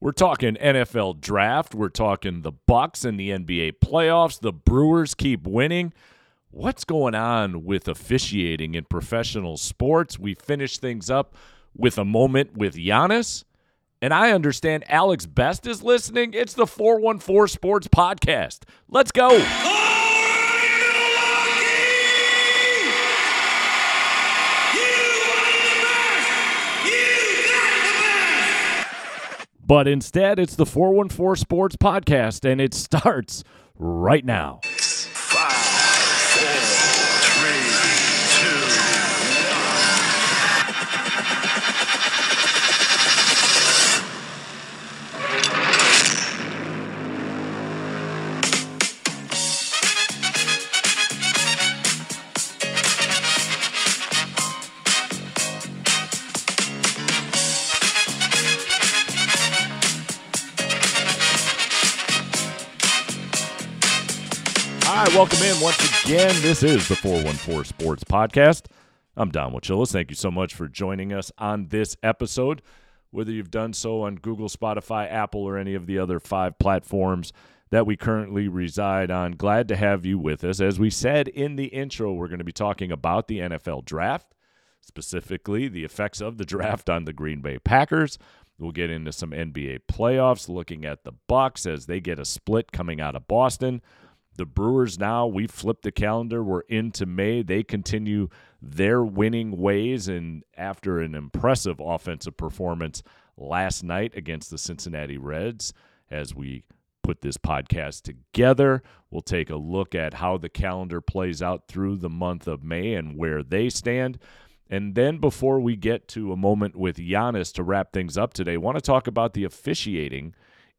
We're talking NFL draft. We're talking the Bucks and the NBA playoffs. The Brewers keep winning. What's going on with officiating in professional sports? We finish things up with a moment with Giannis. And I understand Alex Best is listening. It's the 414 Sports Podcast. Let's go. But instead, it's the 414 Sports Podcast, and it starts right now. Right, welcome in once again. This is the 414 Sports Podcast. I'm Don Wachillis. Thank you so much for joining us on this episode. Whether you've done so on Google, Spotify, Apple, or any of the other five platforms that we currently reside on, glad to have you with us. As we said in the intro, we're going to be talking about the NFL draft, specifically the effects of the draft on the Green Bay Packers. We'll get into some NBA playoffs, looking at the Bucks as they get a split coming out of Boston. The Brewers now, we flipped the calendar. We're into May. They continue their winning ways. And after an impressive offensive performance last night against the Cincinnati Reds, as we put this podcast together, we'll take a look at how the calendar plays out through the month of May and where they stand. And then before we get to a moment with Giannis to wrap things up today, I want to talk about the officiating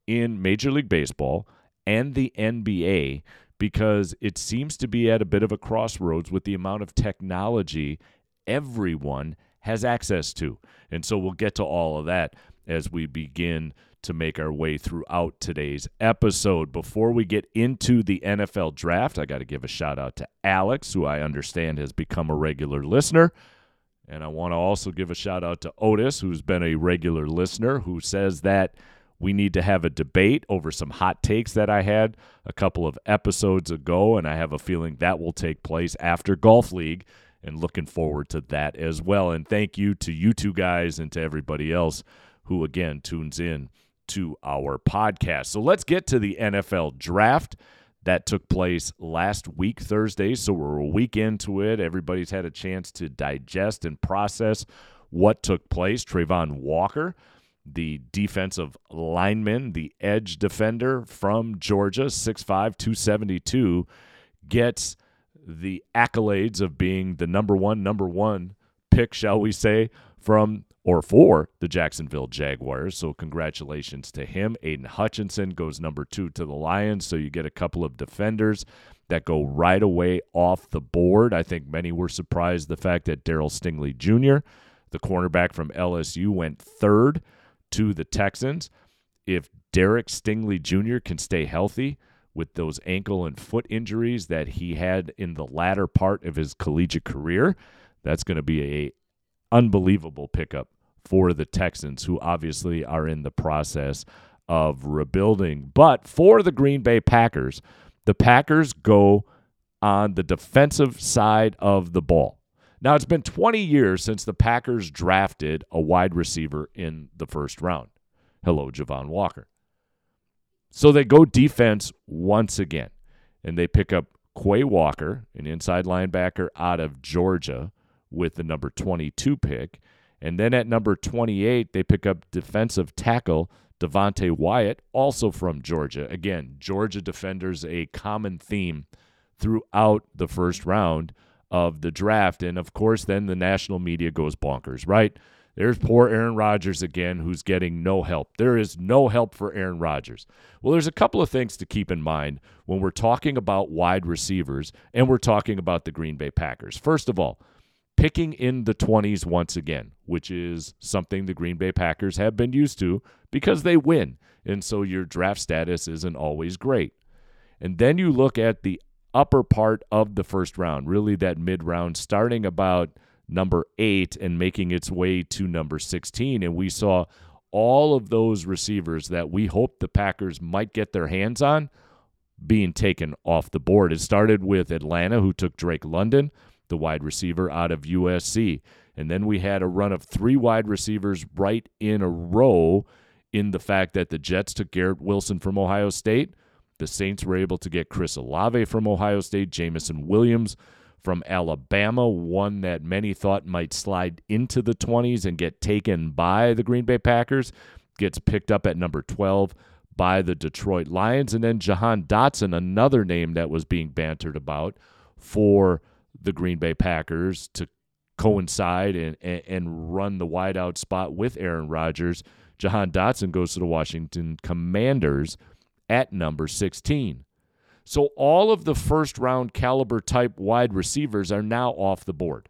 in Major League Baseball and the NBA because it seems to be at a bit of a crossroads with the amount of technology everyone has access to. And so we'll get to all of that as we begin to make our way throughout today's episode. Before we get into the NFL draft, I got to give a shout out to Alex, who I understand has become a regular listener. And I want to also give a shout out to Otis, who's been a regular listener, who says that we need to have a debate over some hot takes that I had a couple of episodes ago, and I have a feeling that will take place after Golf League, and looking forward to that as well. And thank you to you two guys and to everybody else who, again, tunes in to our podcast. So let's get to the NFL draft. That took place last week, Thursday. So we're a week into it. Everybody's had a chance to digest and process what took place. Trayvon Walker the defensive lineman, the edge defender from Georgia, 6'5, 272, gets the accolades of being the number one, number one pick, shall we say, from or for the Jacksonville Jaguars. So congratulations to him. Aidan Hutchinson goes number two to the Lions. So you get a couple of defenders that go right away off the board. I think many were surprised the fact that Daryl Stingley Jr., the cornerback from LSU, went third to the Texans. If Derek Stingley Jr. can stay healthy with those ankle and foot injuries that he had in the latter part of his collegiate career, that's going to be a unbelievable pickup for the Texans, who obviously are in the process of rebuilding. But for the Green Bay Packers, the Packers go on the defensive side of the ball. Now, it's been 20 years since the Packers drafted a wide receiver in the first round. Hello, Javon Walker. So they go defense once again, and they pick up Quay Walker, an inside linebacker out of Georgia, with the number 22 pick. And then at number 28, they pick up defensive tackle Devonte Wyatt, also from Georgia. Again, Georgia defenders, a common theme throughout the first round of the draft. And of course, then the national media goes bonkers, right? There's poor Aaron Rodgers again, who's getting no help. There is no help for Aaron Rodgers. Well, there's a couple of things to keep in mind when we're talking about wide receivers and we're talking about the Green Bay Packers. First of all, picking in the 20s once again, which is something the Green Bay Packers have been used to because they win. And so your draft status isn't always great. And then you look at the upper part of the first round, really that mid round, starting about number eight and making its way to number 16. And we saw all of those receivers that we hope the Packers might get their hands on being taken off the board. It started with Atlanta, who took Drake London, the wide receiver out of USC. And then we had a run of three wide receivers right in a row in the fact that the Jets took Garrett Wilson from Ohio State. The Saints were able to get Chris Olave from Ohio State, Jameson Williams from Alabama, one that many thought might slide into the 20s and get taken by the Green Bay Packers, gets picked up at number 12 by the Detroit Lions. And then Jahan Dotson, another name that was being bantered about for the Green Bay Packers to coincide and, and, and run the wideout spot with Aaron Rodgers. Jahan Dotson goes to the Washington Commanders at number 16. So all of the first round caliber type wide receivers are now off the board.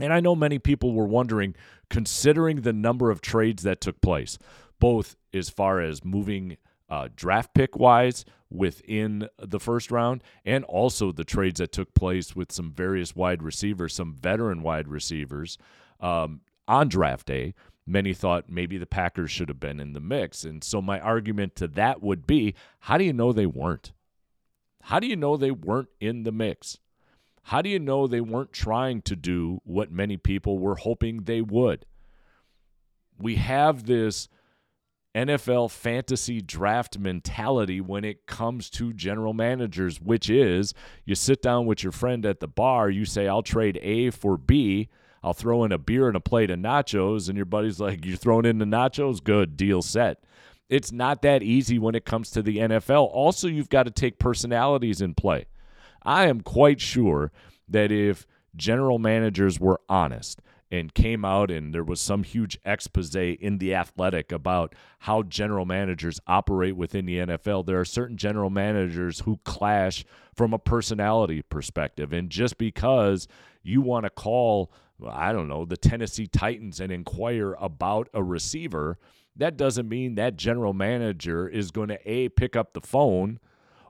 And I know many people were wondering, considering the number of trades that took place, both as far as moving uh, draft pick wise within the first round, and also the trades that took place with some various wide receivers, some veteran wide receivers um, on draft day. Many thought maybe the Packers should have been in the mix. And so my argument to that would be how do you know they weren't? How do you know they weren't in the mix? How do you know they weren't trying to do what many people were hoping they would? We have this NFL fantasy draft mentality when it comes to general managers, which is you sit down with your friend at the bar, you say, I'll trade A for B. I'll throw in a beer and a plate of nachos, and your buddy's like, You're throwing in the nachos? Good, deal set. It's not that easy when it comes to the NFL. Also, you've got to take personalities in play. I am quite sure that if general managers were honest and came out and there was some huge expose in the athletic about how general managers operate within the NFL, there are certain general managers who clash from a personality perspective. And just because you want to call, I don't know, the Tennessee Titans and inquire about a receiver – that doesn't mean that general manager is going to A, pick up the phone,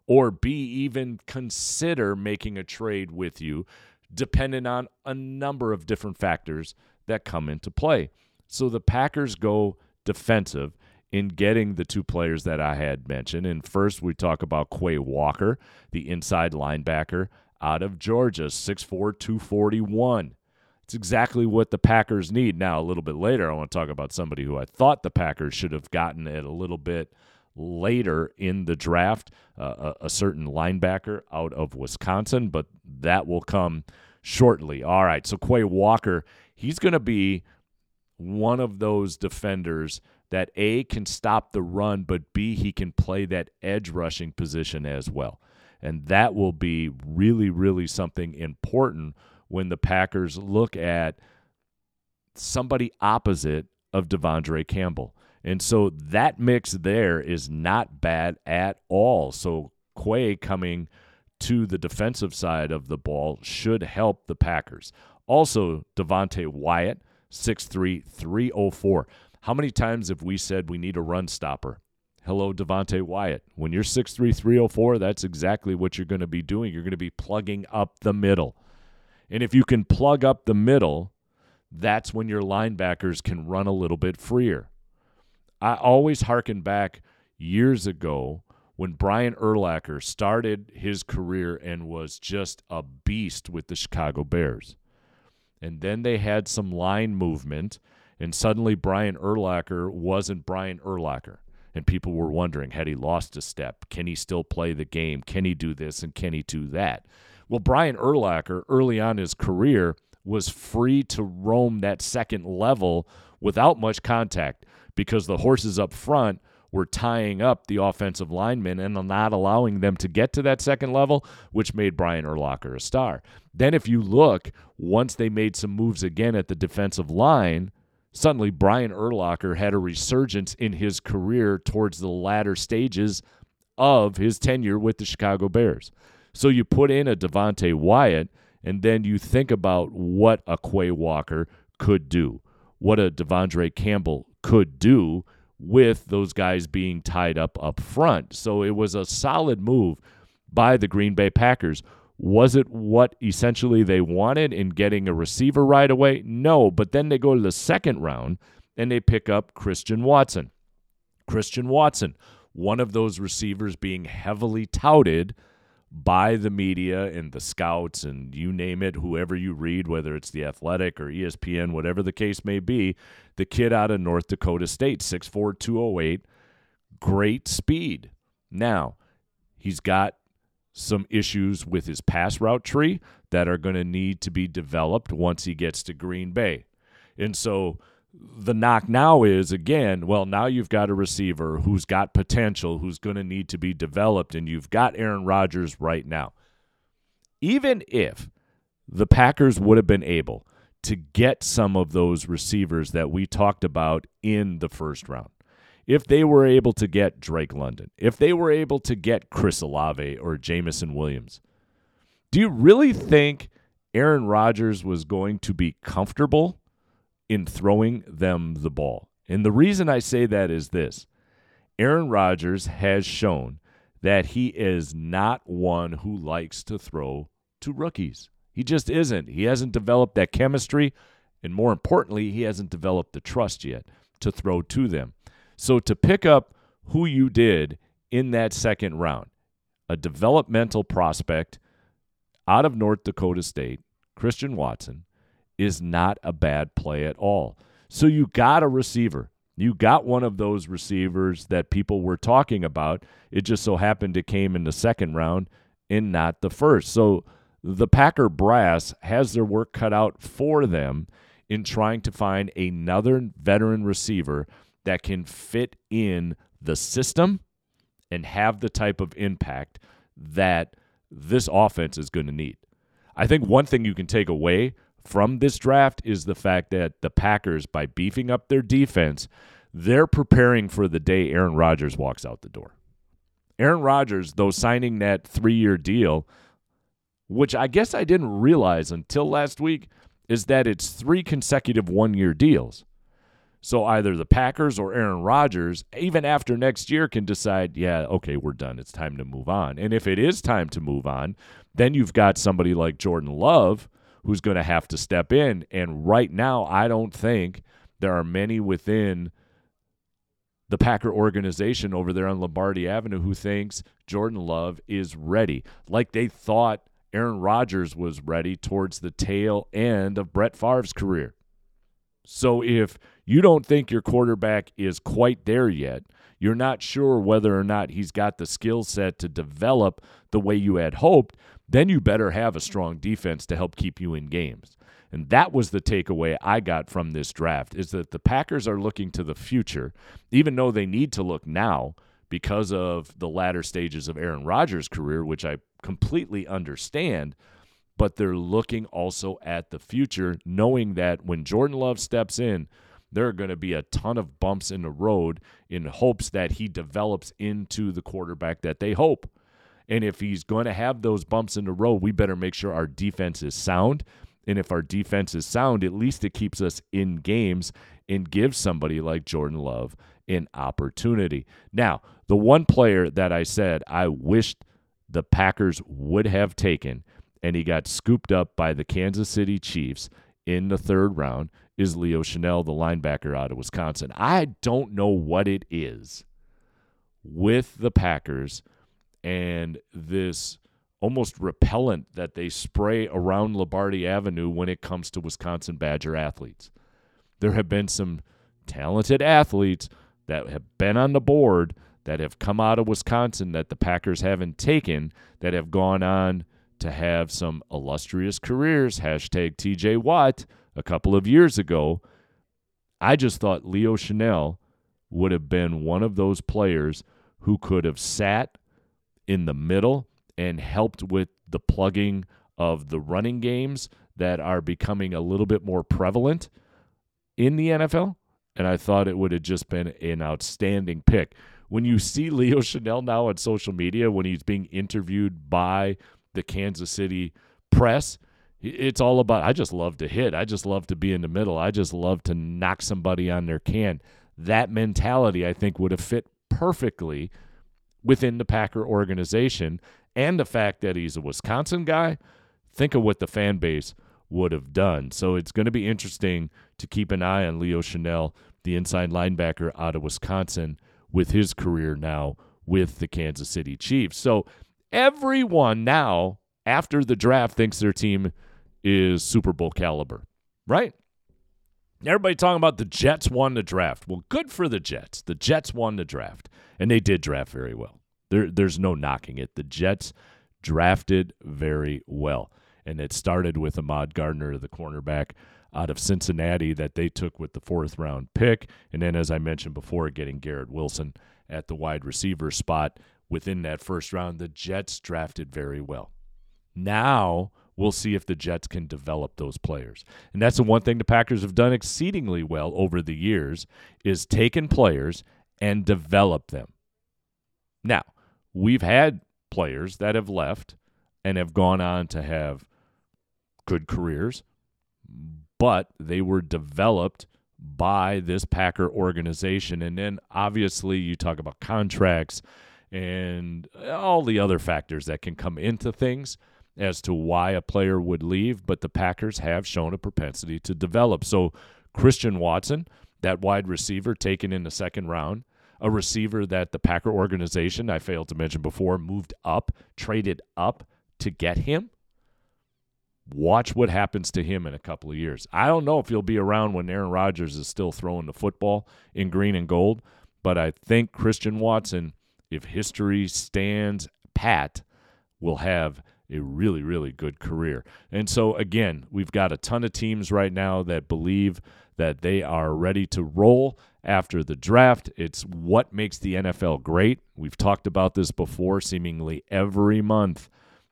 or B, even consider making a trade with you, depending on a number of different factors that come into play. So the Packers go defensive in getting the two players that I had mentioned. And first, we talk about Quay Walker, the inside linebacker out of Georgia, 6'4, 241. It's exactly what the Packers need. Now, a little bit later, I want to talk about somebody who I thought the Packers should have gotten it a little bit later in the draft, uh, a, a, certain linebacker out of Wisconsin, but that will come shortly. All right, so Quay Walker, he's going to be one of those defenders that A can stop the run, but B he can play that edge rushing position as well. And that will be really, really something important when the Packers look at somebody opposite of De'Vondre Campbell. And so that mix there is not bad at all. So Quay coming to the defensive side of the ball should help the Packers. Also, Devonte Wyatt, 6'3, 304. How many times have we said we need a run stopper? Hello, Devonte Wyatt. When you're 6'3, 304, that's exactly what you're going to be doing. You're going to be plugging up the middle. And if you can plug up the middle, that's when your linebackers can run a little bit freer. I always harken back years ago when Brian Urlacher started his career and was just a beast with the Chicago Bears. And then they had some line movement, and suddenly Brian Urlacher wasn't Brian Urlacher. And people were wondering, had he lost a step? Can he still play the game? Can he do this and can he do that? Well, Brian Urlacher, early on his career, was free to roam that second level without much contact because the horses up front were tying up the offensive linemen and not allowing them to get to that second level, which made Brian Urlacher a star. Then, if you look, once they made some moves again at the defensive line, suddenly Brian Urlacher had a resurgence in his career towards the latter stages of his tenure with the Chicago Bears. So you put in a Devonte Wyatt, and then you think about what a Quay Walker could do, what a De'Vondre Campbell could do with those guys being tied up up front. So it was a solid move by the Green Bay Packers. Was it what essentially they wanted in getting a receiver right away? No, but then they go to the second round and they pick up Christian Watson. Christian Watson, one of those receivers being heavily touted by the media and the scouts and you name it, whoever you read, whether it's the Athletic or ESPN, whatever the case may be, the kid out of North Dakota State, 6'4, 208, great speed. Now, he's got some issues with his pass route tree that are going to need to be developed once he gets to Green Bay. And so the knock now is again, well, now you've got a receiver who's got potential, who's going to need to be developed, and you've got Aaron Rodgers right now. Even if the Packers would have been able to get some of those receivers that we talked about in the first round, if they were able to get Drake London, if they were able to get Chris Olave or Jameson Williams, do you really think Aaron Rodgers was going to be comfortable in throwing them the ball? And the reason I say that is this Aaron Rodgers has shown that he is not one who likes to throw to rookies. He just isn't. He hasn't developed that chemistry, and more importantly, he hasn't developed the trust yet to throw to them. So to pick up who you did in that second round, a developmental prospect out of North Dakota State, Christian Watson, is not a bad play at all. So you got a receiver. You got one of those receivers that people were talking about. It just so happened it came in the second round and not the first. So the Packer brass has their work cut out for them in trying to find another veteran receiver that can fit in the system and have the type of impact that this offense is going to need. I think one thing you can take away from this draft is the fact that the Packers, by beefing up their defense, they're preparing for the day Aaron Rodgers walks out the door. Aaron Rodgers, though signing that three year deal, which I guess I didn't realize until last week, is that it's three consecutive one year deals. So either the Packers or Aaron Rodgers, even after next year, can decide, yeah, okay, we're done. It's time to move on. And if it is time to move on, then you've got somebody like Jordan Love who's going to have to step in. And right now, I don't think there are many within the Packer organization over there on Lombardi Avenue who thinks Jordan Love is ready, like they thought Aaron Rodgers was ready towards the tail end of Brett Favre's career. So if you don't think your quarterback is quite there yet, you're not sure whether or not he's got the skill set to develop the way you had hoped, then you better have a strong defense to help keep you in games. And that was the takeaway I got from this draft is that the Packers are looking to the future, even though they need to look now because of the latter stages of Aaron Rodgers' career, which I completely understand. But they're looking also at the future, knowing that when Jordan Love steps in, there are going to be a ton of bumps in the road in hopes that he develops into the quarterback that they hope. And if he's going to have those bumps in the road, we better make sure our defense is sound. And if our defense is sound, at least it keeps us in games and gives somebody like Jordan Love an opportunity. Now, the one player that I said I wished the Packers would have taken, and he got scooped up by the Kansas City Chiefs in the third round, is Leo Chenal, the linebacker out of Wisconsin. I don't know what it is with the Packers and this almost repellent that they spray around Lombardi Avenue when it comes to Wisconsin Badger athletes. There have been some talented athletes that have been on the board that have come out of Wisconsin that the Packers haven't taken that have gone on to have some illustrious careers. Hashtag TJ Watt a couple of years ago. I just thought Leo Chenal would have been one of those players who could have sat in the middle and helped with the plugging of the running games that are becoming a little bit more prevalent in the NFL. And I thought it would have just been an outstanding pick. When you see Leo Chenal now on social media, when he's being interviewed by the Kansas City press, it's all about, I just love to hit. I just love to be in the middle. I just love to knock somebody on their can. That mentality, I think, would have fit perfectly within the Packer organization. And the fact that he's a Wisconsin guy, think of what the fan base would have done. So it's going to be interesting to keep an eye on Leo Chenal the inside linebacker out of Wisconsin, with his career now with the Kansas City Chiefs. So everyone now, after the draft, thinks their team is Super Bowl caliber, right? Everybody talking about the Jets won the draft. Well, good for the Jets. The Jets won the draft, and they did draft very well. There, there's no knocking it. The Jets drafted very well, and it started with Ahmad Gardner, the cornerback out of Cincinnati, that they took with the fourth round pick, and then, as I mentioned before, getting Garrett Wilson at the wide receiver spot within that first round. The Jets drafted very well. Now we'll see if the Jets can develop those players. And that's the one thing the Packers have done exceedingly well over the years is taken players and develop them. Now, we've had players that have left and have gone on to have good careers, but they were developed by this Packer organization. And then obviously you talk about contracts and all the other factors that can come into things as to why a player would leave, but the Packers have shown a propensity to develop. So Christian Watson, that wide receiver taken in the second round, a receiver that the Packer organization, I failed to mention before, moved up, traded up to get him. Watch what happens to him in a couple of years. I don't know if he'll be around when Aaron Rodgers is still throwing the football in green and gold, but I think Christian Watson, if history stands pat, will have a really, really good career. And so, again, we've got a ton of teams right now that believe that they are ready to roll after the draft. It's what makes the NFL great. We've talked about this before, seemingly every month.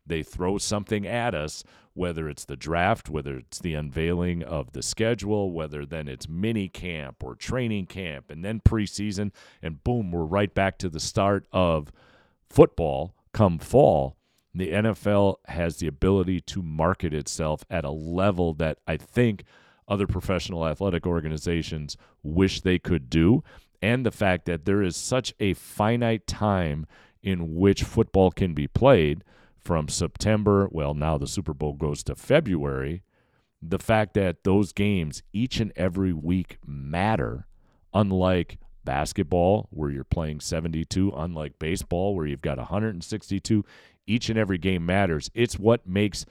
They throw something at us, whether it's the draft, whether it's the unveiling of the schedule, whether then it's mini camp or training camp, and then preseason, and boom, we're right back to the start of football come fall the NFL has the ability to market itself at a level that I think other professional athletic organizations wish they could do. And the fact that there is such a finite time in which football can be played from September, well, now the Super Bowl goes to February. The fact that those games each and every week matter, unlike basketball, where you're playing 72, unlike baseball, where you've got 162 each and every game matters. It's what makes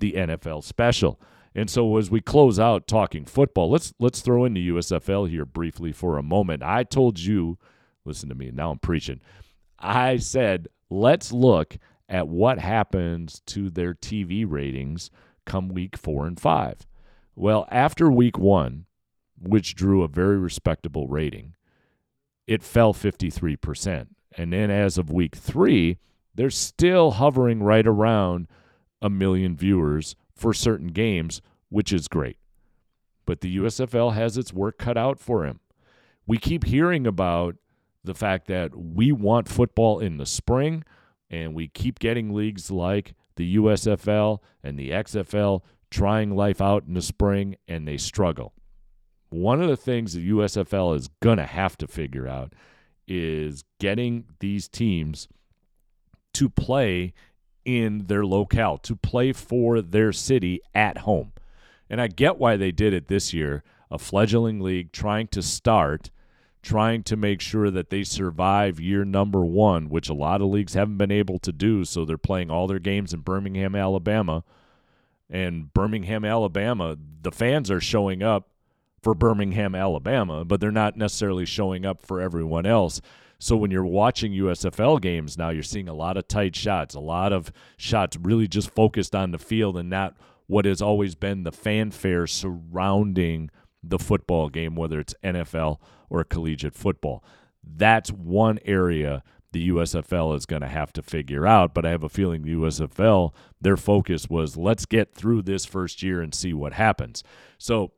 the NFL special. And so as we close out talking football, let's let's throw in the USFL here briefly for a moment. I told you, listen to me, now I'm preaching. I said, let's look at what happens to their TV ratings come week 4 and 5. Well, after week 1, which drew a very respectable rating, it fell 53%. And then as of week 3, they're still hovering right around a million viewers for certain games, which is great. But the USFL has its work cut out for him. We keep hearing about the fact that we want football in the spring, and we keep getting leagues like the USFL and the XFL trying life out in the spring, and they struggle. One of the things the USFL is going to have to figure out is getting these teams to play in their locale, to play for their city at home. And I get why they did it this year a fledgling league trying to start, trying to make sure that they survive year number one, which a lot of leagues haven't been able to do. So they're playing all their games in Birmingham, Alabama. And Birmingham, Alabama, the fans are showing up for Birmingham, Alabama, but they're not necessarily showing up for everyone else. So when you're watching USFL games now, you're seeing a lot of tight shots, a lot of shots really just focused on the field and not what has always been the fanfare surrounding the football game, whether it's NFL or collegiate football. That's one area the USFL is going to have to figure out. But I have a feeling the USFL, their focus was let's get through this first year and see what happens. So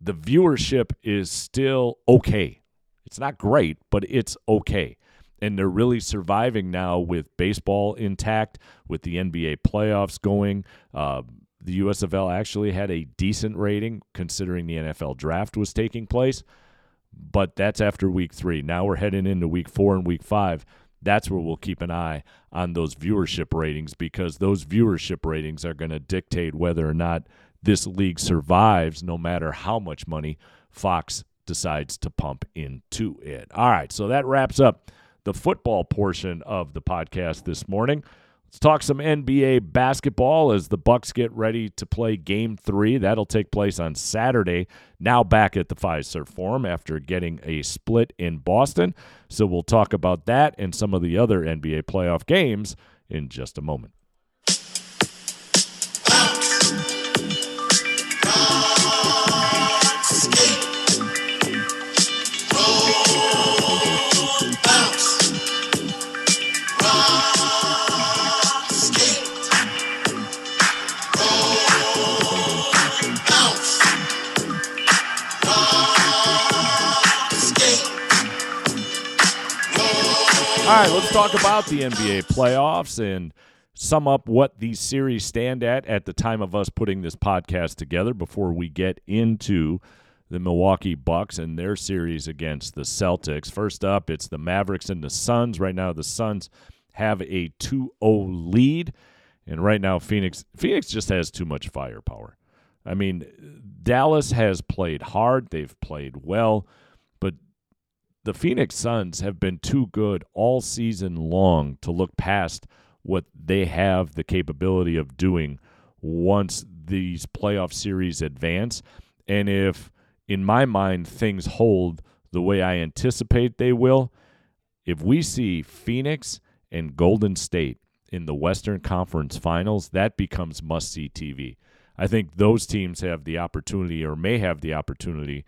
the viewership is still okay. It's not great, but it's okay. And they're really surviving now with baseball intact, with the NBA playoffs going. Uh, the USFL actually had a decent rating considering the NFL draft was taking place, but that's after week three. Now we're heading into week four and week five. That's where we'll keep an eye on those viewership ratings because those viewership ratings are going to dictate whether or not this league survives, no matter how much money Fox decides to pump into it. All right, so that wraps up the football portion of the podcast this morning. Let's talk some NBA basketball as the Bucks get ready to play game 3. That'll take place on Saturday. Now back at the Fiserv Forum after getting a split in Boston. So we'll talk about that and some of the other NBA playoff games in just a moment. All right, let's talk about the NBA playoffs and sum up what these series stand at at the time of us putting this podcast together before we get into the Milwaukee Bucks and their series against the Celtics. First up, it's the Mavericks and the Suns. Right now, the Suns have a 2-0 lead, and right now Phoenix Phoenix just has too much firepower. I mean, Dallas has played hard, they've played well, the Phoenix Suns have been too good all season long to look past what they have the capability of doing once these playoff series advance. And if, in my mind, things hold the way I anticipate they will, if we see Phoenix and Golden State in the Western Conference Finals, that becomes must see TV. I think those teams have the opportunity or may have the opportunity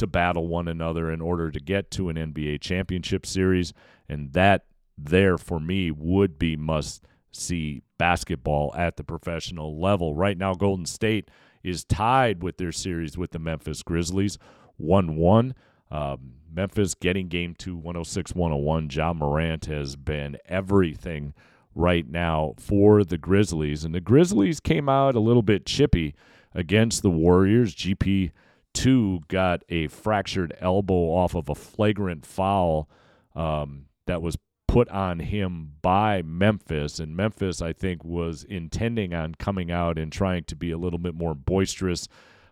to battle one another in order to get to an NBA championship series. And that, there for me, would be must see basketball at the professional level. Right now, Golden State is tied with their series with the Memphis Grizzlies 1 1. Um, Memphis getting game two, 106 101. Ja Morant has been everything right now for the Grizzlies. And the Grizzlies came out a little bit chippy against the Warriors. GP two got a fractured elbow off of a flagrant foul um, that was put on him by Memphis. And Memphis, I think, was intending on coming out and trying to be a little bit more boisterous,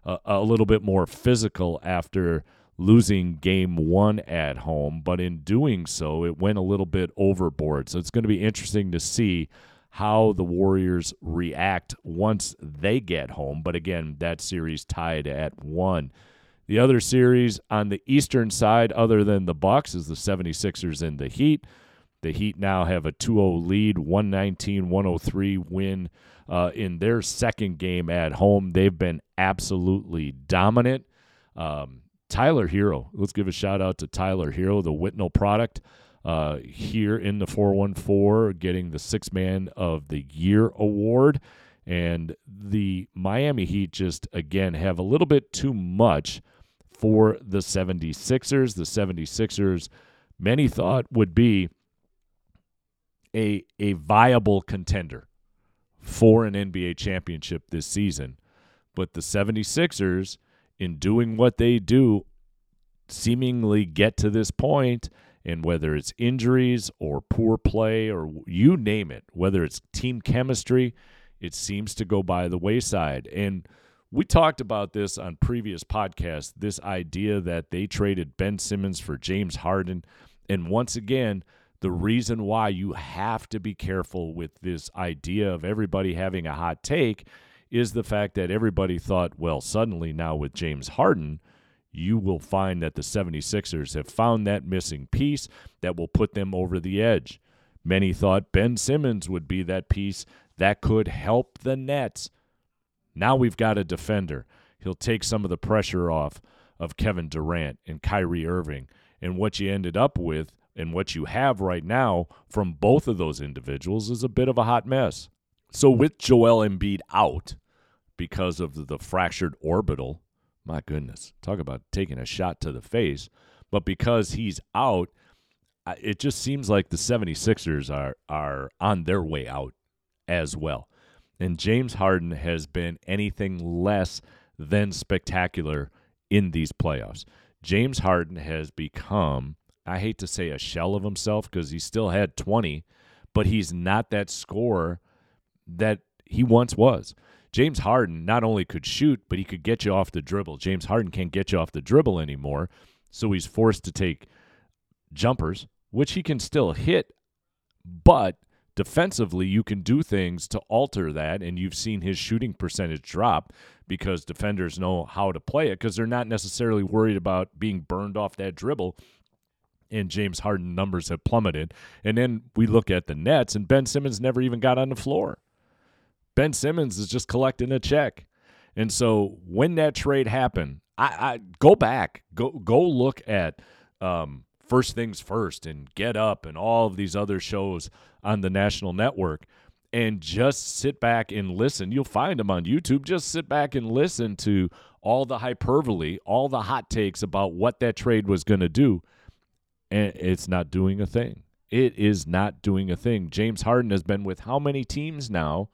uh, a little bit more physical after losing game one at home. But in doing so, it went a little bit overboard. So it's going to be interesting to see how the Warriors react once they get home. But again, that series tied at one. The other series on the eastern side, other than the Bucks, is the 76ers and the Heat. The Heat now have a 2 0 lead, 119 103 win uh, in their second game at home. They've been absolutely dominant. Um, Tyler Herro, let's give a shout out to Tyler Herro, the Whitnall product uh, here in the 414, getting the Six Man of the Year award. And the Miami Heat just, again, have a little bit too much for the 76ers. The 76ers, many thought would be a, a viable contender for an NBA championship this season. But the 76ers, in doing what they do, seemingly get to this point – and whether it's injuries or poor play or you name it, whether it's team chemistry, it seems to go by the wayside. And we talked about this on previous podcasts this idea that they traded Ben Simmons for James Harden. And once again, the reason why you have to be careful with this idea of everybody having a hot take is the fact that everybody thought, well, suddenly now with James Harden, you will find that the 76ers have found that missing piece that will put them over the edge. Many thought Ben Simmons would be that piece that could help the Nets. Now we've got a defender. He'll take some of the pressure off of Kevin Durant and Kyrie Irving. And what you ended up with and what you have right now from both of those individuals is a bit of a hot mess. So with Joel Embiid out because of the fractured orbital, my goodness, talk about taking a shot to the face. But because he's out, it just seems like the 76ers are are on their way out as well. And James Harden has been anything less than spectacular in these playoffs. James Harden has become, I hate to say a shell of himself because he still had 20, but he's not that scorer that he once was. James Harden not only could shoot, but he could get you off the dribble. James Harden can't get you off the dribble anymore, so he's forced to take jumpers, which he can still hit, but defensively you can do things to alter that and you've seen his shooting percentage drop because defenders know how to play it because they're not necessarily worried about being burned off that dribble and James Harden numbers have plummeted. And then we look at the Nets, and Ben Simmons never even got on the floor. Ben Simmons is just collecting a check. And so when that trade happened, I, I go back, go go look at um, First Things First and Get Up and all of these other shows on the national network and just sit back and listen. You'll find them on YouTube. Just sit back and listen to all the hyperbole, all the hot takes about what that trade was going to do and it's not doing a thing. It is not doing a thing. James Harden has been with how many teams now,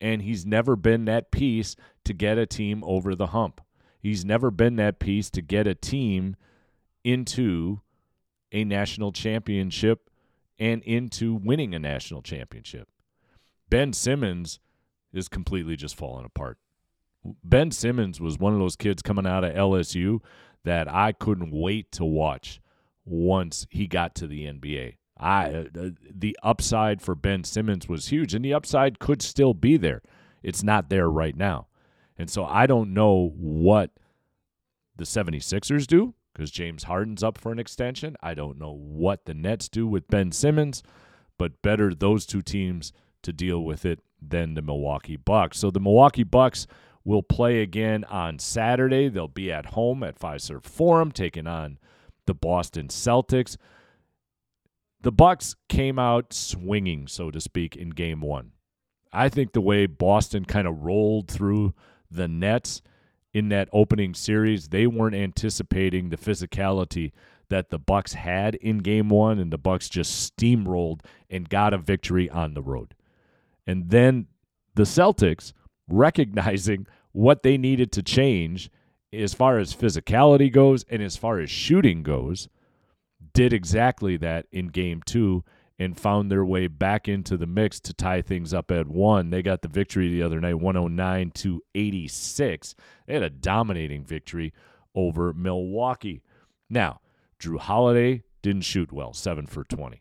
and he's never been that piece to get a team over the hump. He's never been that piece to get a team into a national championship and into winning a national championship. Ben Simmons is completely just falling apart. Ben Simmons was one of those kids coming out of LSU that I couldn't wait to watch once he got to the NBA. I uh, the upside for Ben Simmons was huge and the upside could still be there. It's not there right now. And so I don't know what the 76ers do because James Harden's up for an extension. I don't know what the Nets do with Ben Simmons, but better those two teams to deal with it than the Milwaukee Bucks. So the Milwaukee Bucks will play again on Saturday. They'll be at home at Fiserv Forum taking on the Boston Celtics. The Bucks came out swinging, so to speak, in game 1. I think the way Boston kind of rolled through the Nets in that opening series, they weren't anticipating the physicality that the Bucks had in game 1 and the Bucks just steamrolled and got a victory on the road. And then the Celtics recognizing what they needed to change as far as physicality goes and as far as shooting goes, did exactly that in game two and found their way back into the mix to tie things up at one. They got the victory the other night, 109 to 86. They had a dominating victory over Milwaukee. Now, Jrue Holiday didn't shoot well, 7 for 20.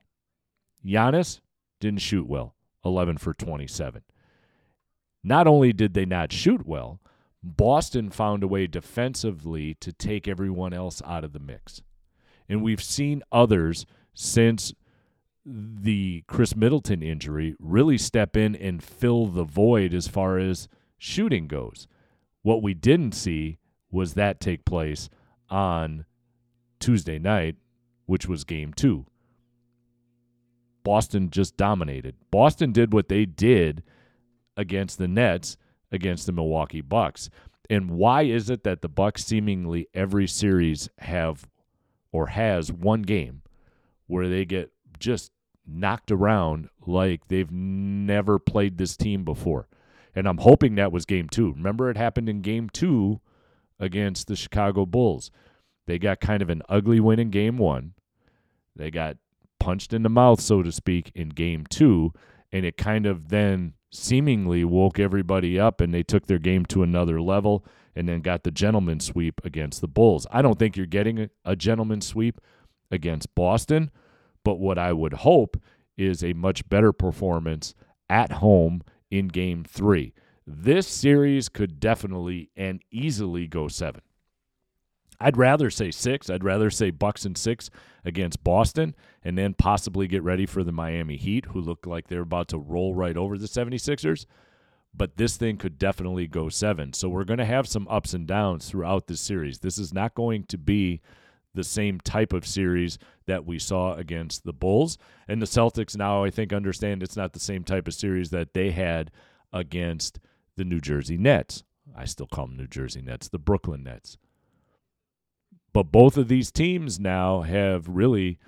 Giannis didn't shoot well, 11 for 27. Not only did they not shoot well, Boston found a way defensively to take everyone else out of the mix. And we've seen others since the Khris Middleton injury really step in and fill the void as far as shooting goes. What we didn't see was that take place on Tuesday night, which was game two. Boston just dominated. Boston did what they did against the Nets against the Milwaukee Bucks. And why is it that the Bucks seemingly every series have or has one game where they get just knocked around like they've never played this team before? And I'm hoping that was game 2. Remember it happened in game 2 against the Chicago Bulls. They got kind of an ugly win in game 1. They got punched in the mouth so to speak in game 2 and it kind of then seemingly woke everybody up and they took their game to another level and then got the gentleman sweep against the Bulls. I don't think you're getting a, a gentleman sweep against Boston, but what I would hope is a much better performance at home in game three. This series could definitely and easily go seven. I'd rather say six. I'd rather say Bucks and six against Boston and then possibly get ready for the Miami Heat, who look like they're about to roll right over the 76ers. But this thing could definitely go seven. So we're going to have some ups and downs throughout this series. This is not going to be the same type of series that we saw against the Bulls. And the Celtics now, I think, understand it's not the same type of series that they had against the New Jersey Nets. I still call them New Jersey Nets, the Brooklyn Nets. But both of these teams now have really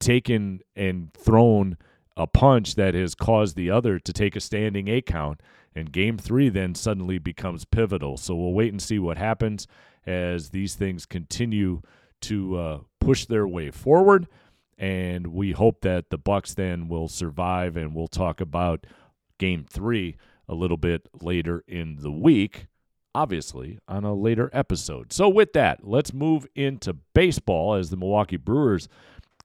taken and thrown a punch that has caused the other to take a standing eight count. And game three then suddenly becomes pivotal. So we'll wait and see what happens as these things continue to uh, push their way forward. And we hope that the Bucks then will survive, and we'll talk about game three a little bit later in the week, obviously on a later episode. So, with that, let's move into baseball as the Milwaukee Brewers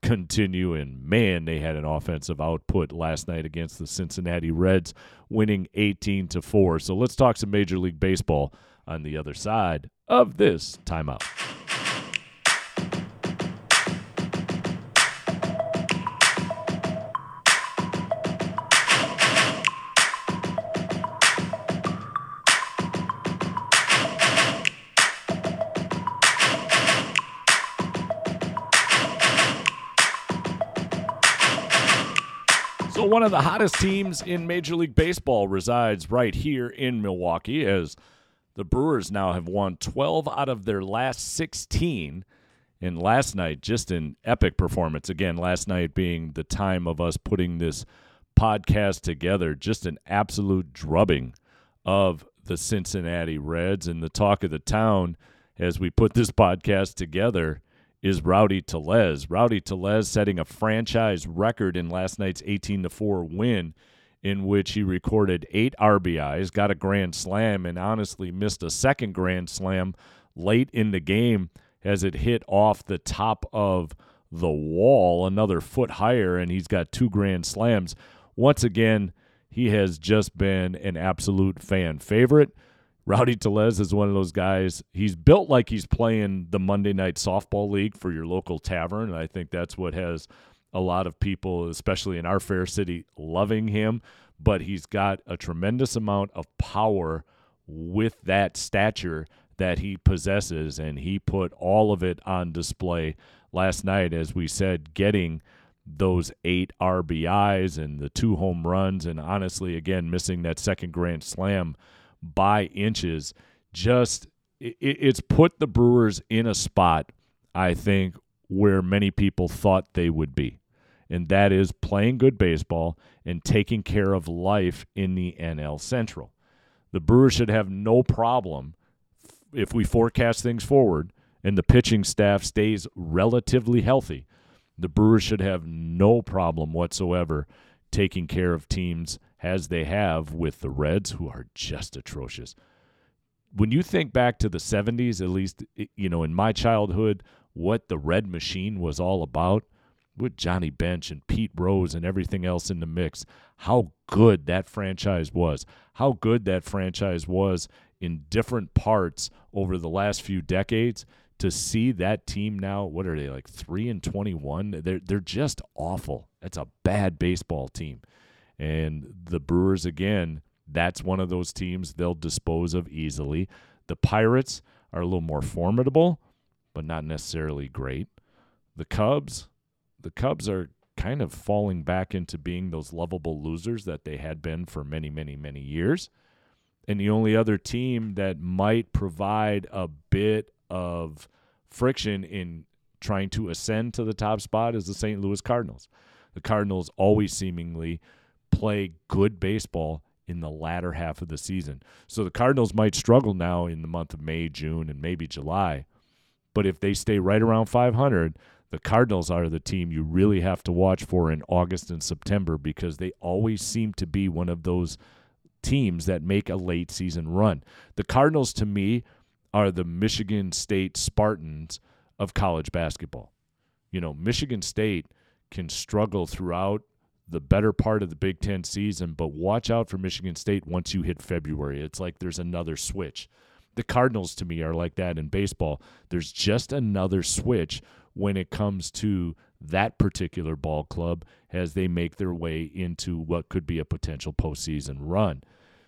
continue. And man, they had an offensive output last night against the Cincinnati Reds, winning 18 to 4. So, let's talk some Major League Baseball on the other side of this timeout. One of the hottest teams in Major League Baseball resides right here in Milwaukee as the Brewers now have won 12 out of their last 16. And last night, just an epic performance. Again, last night being the time of us putting this podcast together, just an absolute drubbing of the Cincinnati Reds. And the talk of the town as we put this podcast together is Rowdy Tellez. Rowdy Tellez setting a franchise record in last night's 18 to 4 win in which he recorded 8 RBIs, got a grand slam and honestly missed a second grand slam late in the game as it hit off the top of the wall another foot higher and he's got two grand slams. Once again, he has just been an absolute fan favorite. Rowdy Tellez is one of those guys. He's built like he's playing the Monday Night Softball League for your local tavern. And I think that's what has a lot of people, especially in our fair city, loving him. But he's got a tremendous amount of power with that stature that he possesses. And he put all of it on display last night, as we said, getting those eight RBIs and the two home runs. And honestly, again, missing that second grand slam by inches. Just it, it's put the Brewers in a spot, I think, where many people thought they would be, and that is playing good baseball and taking care of life in the NL Central. The Brewers should have no problem if we forecast things forward and the pitching staff stays relatively healthy. The Brewers should have no problem whatsoever taking care of teams as they have with the Reds, who are just atrocious. When you think back to the 70s, at least, you know, in my childhood, what the Red Machine was all about, with Johnny Bench and Pete Rose and everything else in the mix, how good that franchise was, how good that franchise was in different parts over the last few decades. To see that team now, what are they like three and twenty one? They're they're just awful. That's a bad baseball team. And the Brewers, again, that's one of those teams they'll dispose of easily. The Pirates are a little more formidable, but not necessarily great. The Cubs, the Cubs are kind of falling back into being those lovable losers that they had been for many, many, many years. And the only other team that might provide a bit of friction in trying to ascend to the top spot is the St. Louis Cardinals. The Cardinals always seemingly play good baseball in the latter half of the season. So the Cardinals might struggle now in the month of May, June, and maybe July. But if they stay right around 500, the Cardinals are the team you really have to watch for in August and September because they always seem to be one of those teams that make a late season run. The Cardinals, to me, are the Michigan State Spartans of college basketball. You know, Michigan State can struggle throughout the better part of the Big Ten season, but watch out for Michigan State once you hit February. It's like there's another switch. The Cardinals, to me, are like that in baseball. There's just another switch when it comes to that particular ball club as they make their way into what could be a potential postseason run.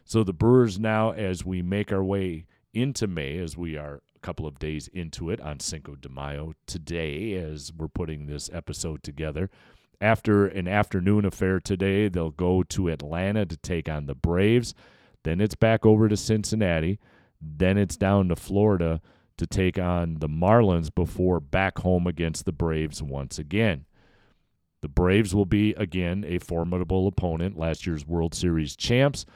So the Brewers now, as we make our way into May, as we are a couple of days into it on Cinco de Mayo today, as we're putting this episode together, after an afternoon affair today, they'll go to Atlanta to take on the Braves. Then it's back over to Cincinnati. Then it's down to Florida to take on the Marlins before back home against the Braves once again. The Braves will be, again, a formidable opponent, last year's World Series champs.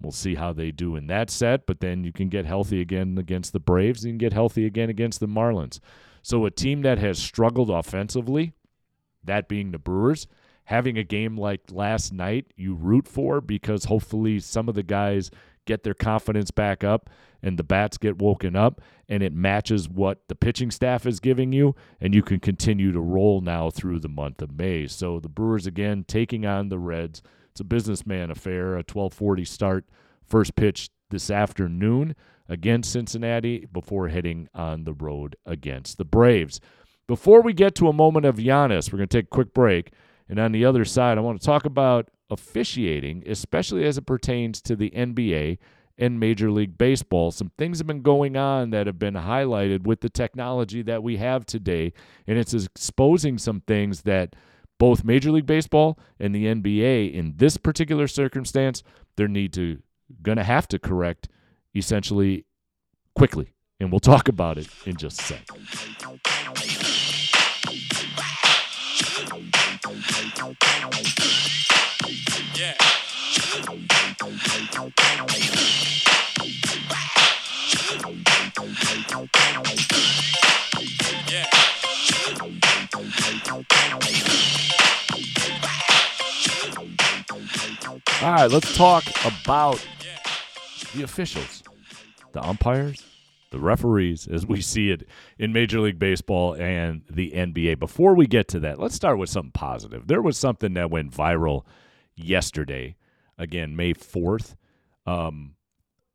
We'll see how they do in that set, but then you can get healthy again against the Braves and get healthy again against the Marlins. So, a team that has struggled offensively that being the Brewers, having a game like last night you root for because hopefully some of the guys get their confidence back up and the bats get woken up and it matches what the pitching staff is giving you and you can continue to roll now through the month of May. So the Brewers again taking on the Reds. It's a businessman affair, a 1240 start, first pitch this afternoon against Cincinnati before heading on the road against the Braves. Before we get to a moment of Giannis, we're going to take a quick break. And on the other side, I want to talk about officiating, especially as it pertains to the NBA and Major League Baseball. Some things have been going on that have been highlighted with the technology that we have today, and it's exposing some things that both Major League Baseball and the NBA in this particular circumstance, they're need to to have to correct essentially quickly. And we'll talk about it in just a sec. All right, let's talk about the officials, the umpires, the referees, as we see it in Major League Baseball and the NBA. Before we get to that, let's start with something positive. There was something that went viral yesterday, again, May 4th, um,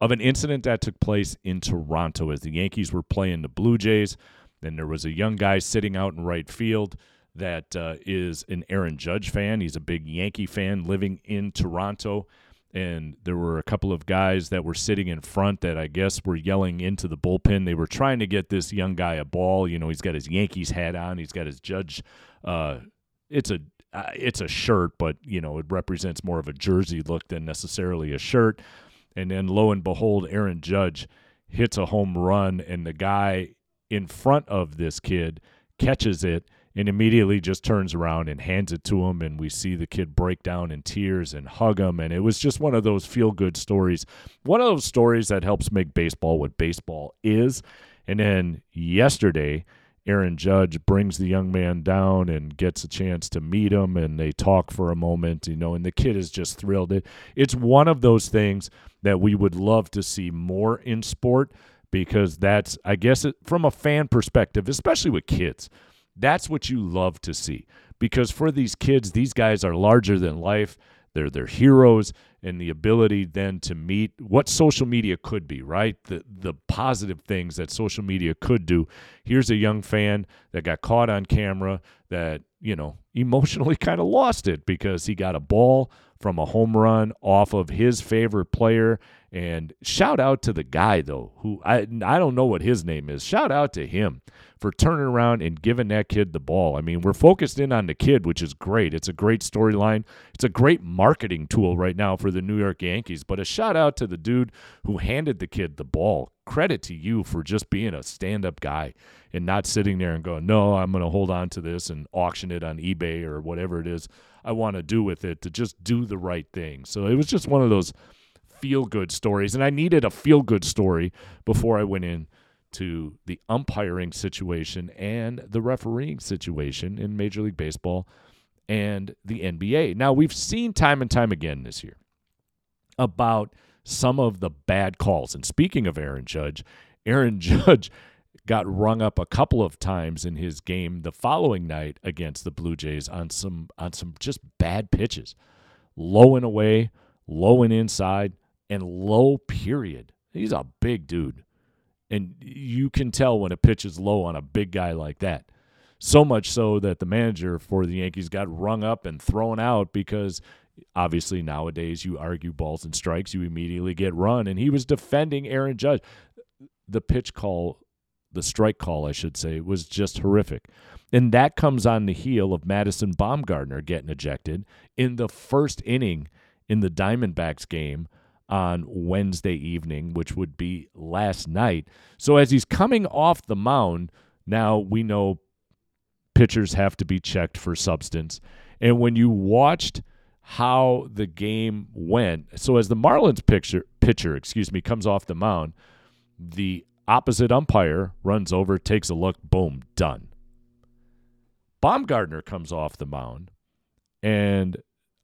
of an incident that took place in Toronto as the Yankees were playing the Blue Jays. And there was a young guy sitting out in right field that uh, is an Aaron Judge fan. He's a big Yankee fan living in Toronto. And there were a couple of guys that were sitting in front that I guess were yelling into the bullpen. They were trying to get this young guy a ball. You know, he's got his Yankees hat on. He's got his Judge. Uh, it's a uh, it's a shirt, but you know it represents more of a jersey look than necessarily a shirt. And then lo and behold, Aaron Judge hits a home run, and the guy in front of this kid catches it and immediately just turns around and hands it to him and we see the kid break down in tears and hug him and it was just one of those feel good stories one of those stories that helps make baseball what baseball is and then yesterday Aaron Judge brings the young man down and gets a chance to meet him and they talk for a moment, you know, and the kid is just thrilled. It, it's one of those things that we would love to see more in sport because that's I guess it, from a fan perspective, especially with kids, that's what you love to see. Because for these kids, these guys are larger than life. They're their heroes, and the ability then to meet what social media could be, right? The the positive things that social media could do. Here's a young fan that got caught on camera that, you know, emotionally kind of lost it because he got a ball from a home run off of his favorite player. And shout out to the guy though, who I I don't know what his name is. Shout out to him for turning around and giving that kid the ball. I mean, we're focused in on the kid, which is great. It's a great storyline. It's a great marketing tool right now for the New York Yankees. But a shout out to the dude who handed the kid the ball. Credit to you for just being a stand up guy and not sitting there and going, no, I'm going to hold on to this and auction it on eBay or whatever it is I want to do with it to just do the right thing. So it was just one of those feel good stories. And I needed a feel good story before I went in to the umpiring situation and the refereeing situation in Major League Baseball and the NBA. Now, we've seen time and time again this year about some of the bad calls. And speaking of Aaron Judge, Aaron Judge got rung up a couple of times in his game the following night against the Blue Jays on some on some just bad pitches. Low and away, low and inside, and low period. He's a big dude. And you can tell when a pitch is low on a big guy like that. So much so that the manager for the Yankees got rung up and thrown out because obviously nowadays you argue balls and strikes, you immediately get run. And he was defending Aaron Judge. The pitch call, the strike call, I should say, was just horrific. And that comes on the heel of Madison Bumgarner getting ejected in the first inning in the Diamondbacks game on Wednesday evening, which would be last night. So as he's coming off the mound, now we know pitchers have to be checked for substance. And when you watched how the game went, so as the Marlins pitcher, pitcher, excuse me, comes off the mound, the opposite umpire runs over, takes a look, boom, done. Bumgarner comes off the mound, and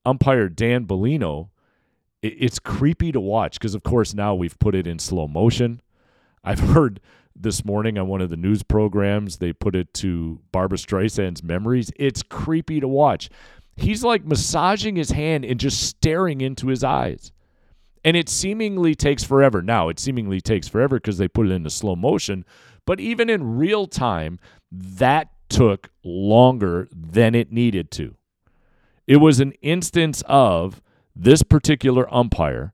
umpire Dan Bellino, it, it's creepy to watch because, of course, now we've put it in slow motion. I've heard this morning on one of the news programs, they put it to Barbra Streisand's memories. It's creepy to watch. He's like massaging his hand and just staring into his eyes. And it seemingly takes forever. Now, it seemingly takes forever because they put it into slow motion. But even in real time, that took longer than it needed to. It was an instance of this particular umpire,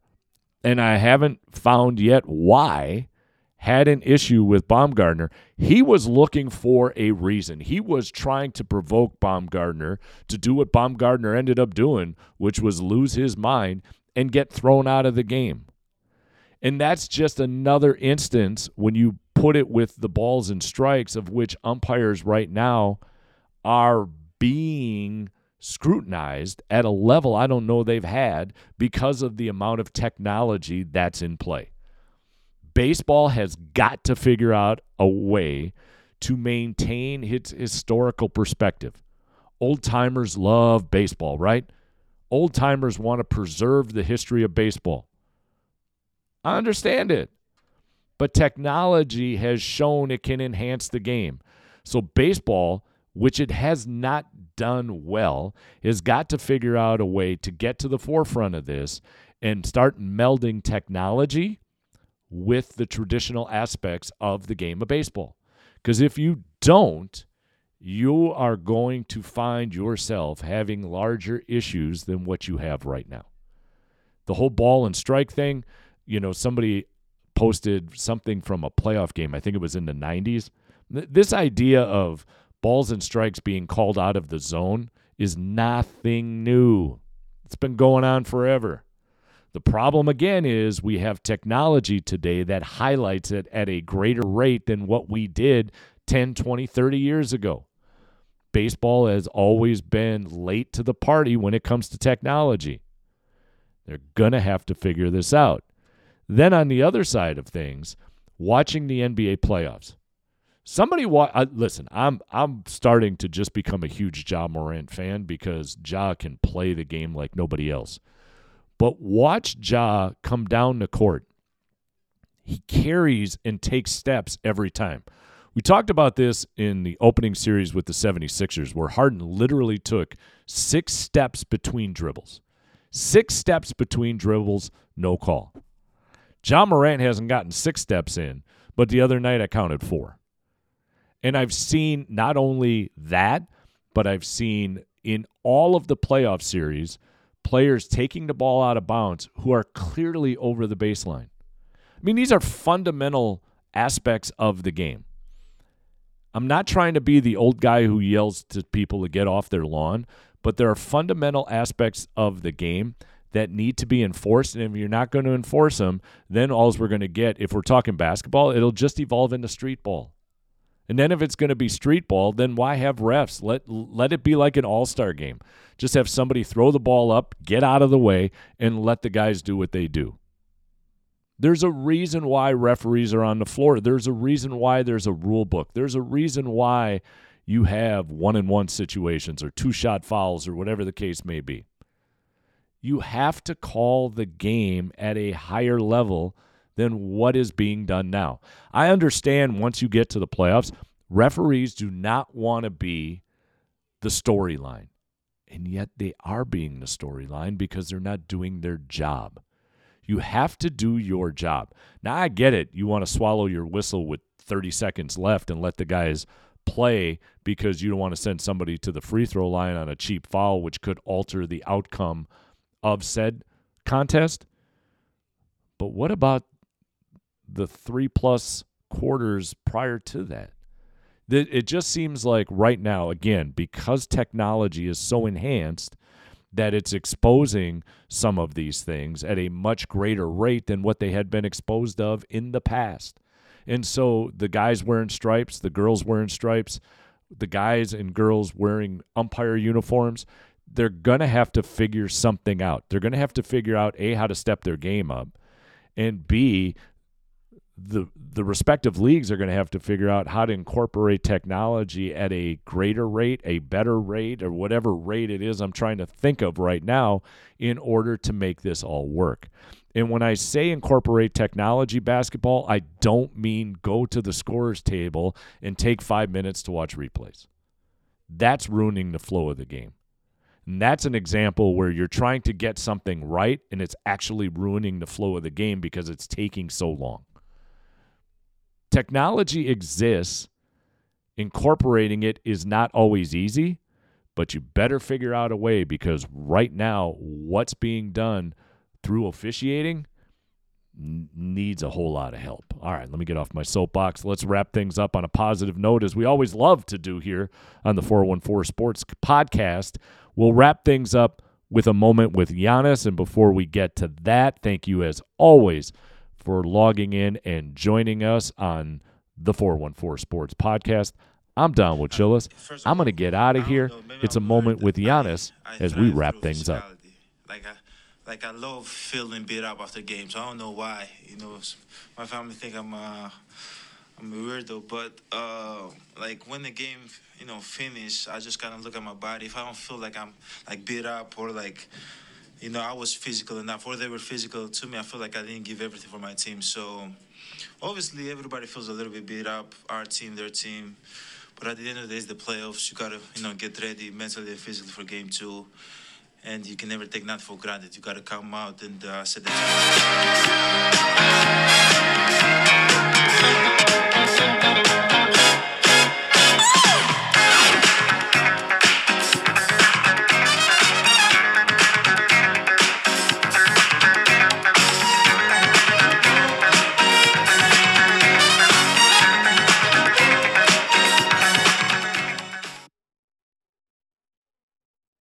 and I haven't found yet why, had an issue with Bumgarner. He was looking for a reason. He was trying to provoke Bumgarner to do what Bumgarner ended up doing, which was lose his mind and get thrown out of the game. And that's just another instance when you put it with the balls and strikes of which umpires right now are being scrutinized at a level I don't know they've had because of the amount of technology that's in play. Baseball has got to figure out a way to maintain its historical perspective. Old timers love baseball, right? Old timers want to preserve the history of baseball. I understand it. But technology has shown it can enhance the game. So, baseball, which it has not done well, has got to figure out a way to get to the forefront of this and start melding technology with the traditional aspects of the game of baseball. Because if you don't, you are going to find yourself having larger issues than what you have right now. The whole ball and strike thing, you know, somebody posted something from a playoff game. I think it was in the 90s. This idea of balls and strikes being called out of the zone is nothing new. It's been going on forever. The problem again is we have technology today that highlights it at a greater rate than what we did 10, 20, 30 years ago. Baseball has always been late to the party when it comes to technology. They're going to have to figure this out. Then on the other side of things, watching the NBA playoffs. Somebody wa- listen, I'm I'm starting to just become a huge Ja Morant fan because Ja can play the game like nobody else. But watch Ja come down the court. He carries and takes steps every time. We talked about this in the opening series with the 76ers, where Harden literally took six steps between dribbles. Six steps between dribbles, no call. Ja Morant hasn't gotten six steps in, but the other night I counted four. And I've seen not only that, but I've seen in all of the playoff series players taking the ball out of bounds who are clearly over the baseline. I mean, these are fundamental aspects of the game. I'm not trying to be the old guy who yells to people to get off their lawn, but there are fundamental aspects of the game that need to be enforced. And if you're not going to enforce them, then all we're going to get, if we're talking basketball, it'll just evolve into street ball. And then if it's going to be street ball, then why have refs? Let let it be like an all-star game. Just have somebody throw the ball up, get out of the way, and let the guys do what they do. There's a reason why referees are on the floor. There's a reason why there's a rule book. There's a reason why you have one and one situations or two shot fouls or whatever the case may be you have to call the game at a higher level than what is being done now. I understand once you get to the playoffs, referees do not want to be the storyline. And yet they are being the storyline because they're not doing their job. You have to do your job. Now, I get it. You want to swallow your whistle with 30 seconds left and let the guys play because you don't want to send somebody to the free throw line on a cheap foul, which could alter the outcome of said contest. But what about the three plus quarters prior to that? It just seems like right now, again, because technology is so enhanced, that it's exposing some of these things at a much greater rate than what they had been exposed of in the past. And so the guys wearing stripes, the girls wearing stripes, the guys and girls wearing umpire uniforms, they're going to have to figure something out. They're going to have to figure out A, how to step their game up, and B, the the respective leagues are going to have to figure out how to incorporate technology at a greater rate, a better rate, or whatever rate it is I'm trying to think of right now in order to make this all work. And when I say incorporate technology basketball, I don't mean go to the scorer's table and take five minutes to watch replays. That's ruining the flow of the game. And that's an example where you're trying to get something right and it's actually ruining the flow of the game because it's taking so long. Technology exists, incorporating it is not always easy, but you better figure out a way because right now, what's being done through officiating needs a whole lot of help. All right, let me get off my soapbox. Let's wrap things up on a positive note, as we always love to do here on the 414 Sports Podcast. We'll wrap things up with a moment with Giannis. And before we get to that, thank you as always for logging in and joining us on the 414 Sports Podcast. I'm Don Wachillis. I'm going to get out of here. It's a moment with Giannis as we wrap things up. Like I, like I love feeling beat up after games. I don't know why. You know, my family think I'm uh, I'm a weirdo, but uh, like when the game, you know, finish, I just kind of look at my body. If I don't feel like I'm like beat up or like you know, I was physical enough, or they were physical to me. I feel like I didn't give everything for my team. So obviously, everybody feels a little bit beat up. Our team, their team. But at the end of the day, it's the playoffs. You gotta, you know, get ready mentally and physically for game two, and you can never take that for granted. You gotta come out and uh, set the. Table.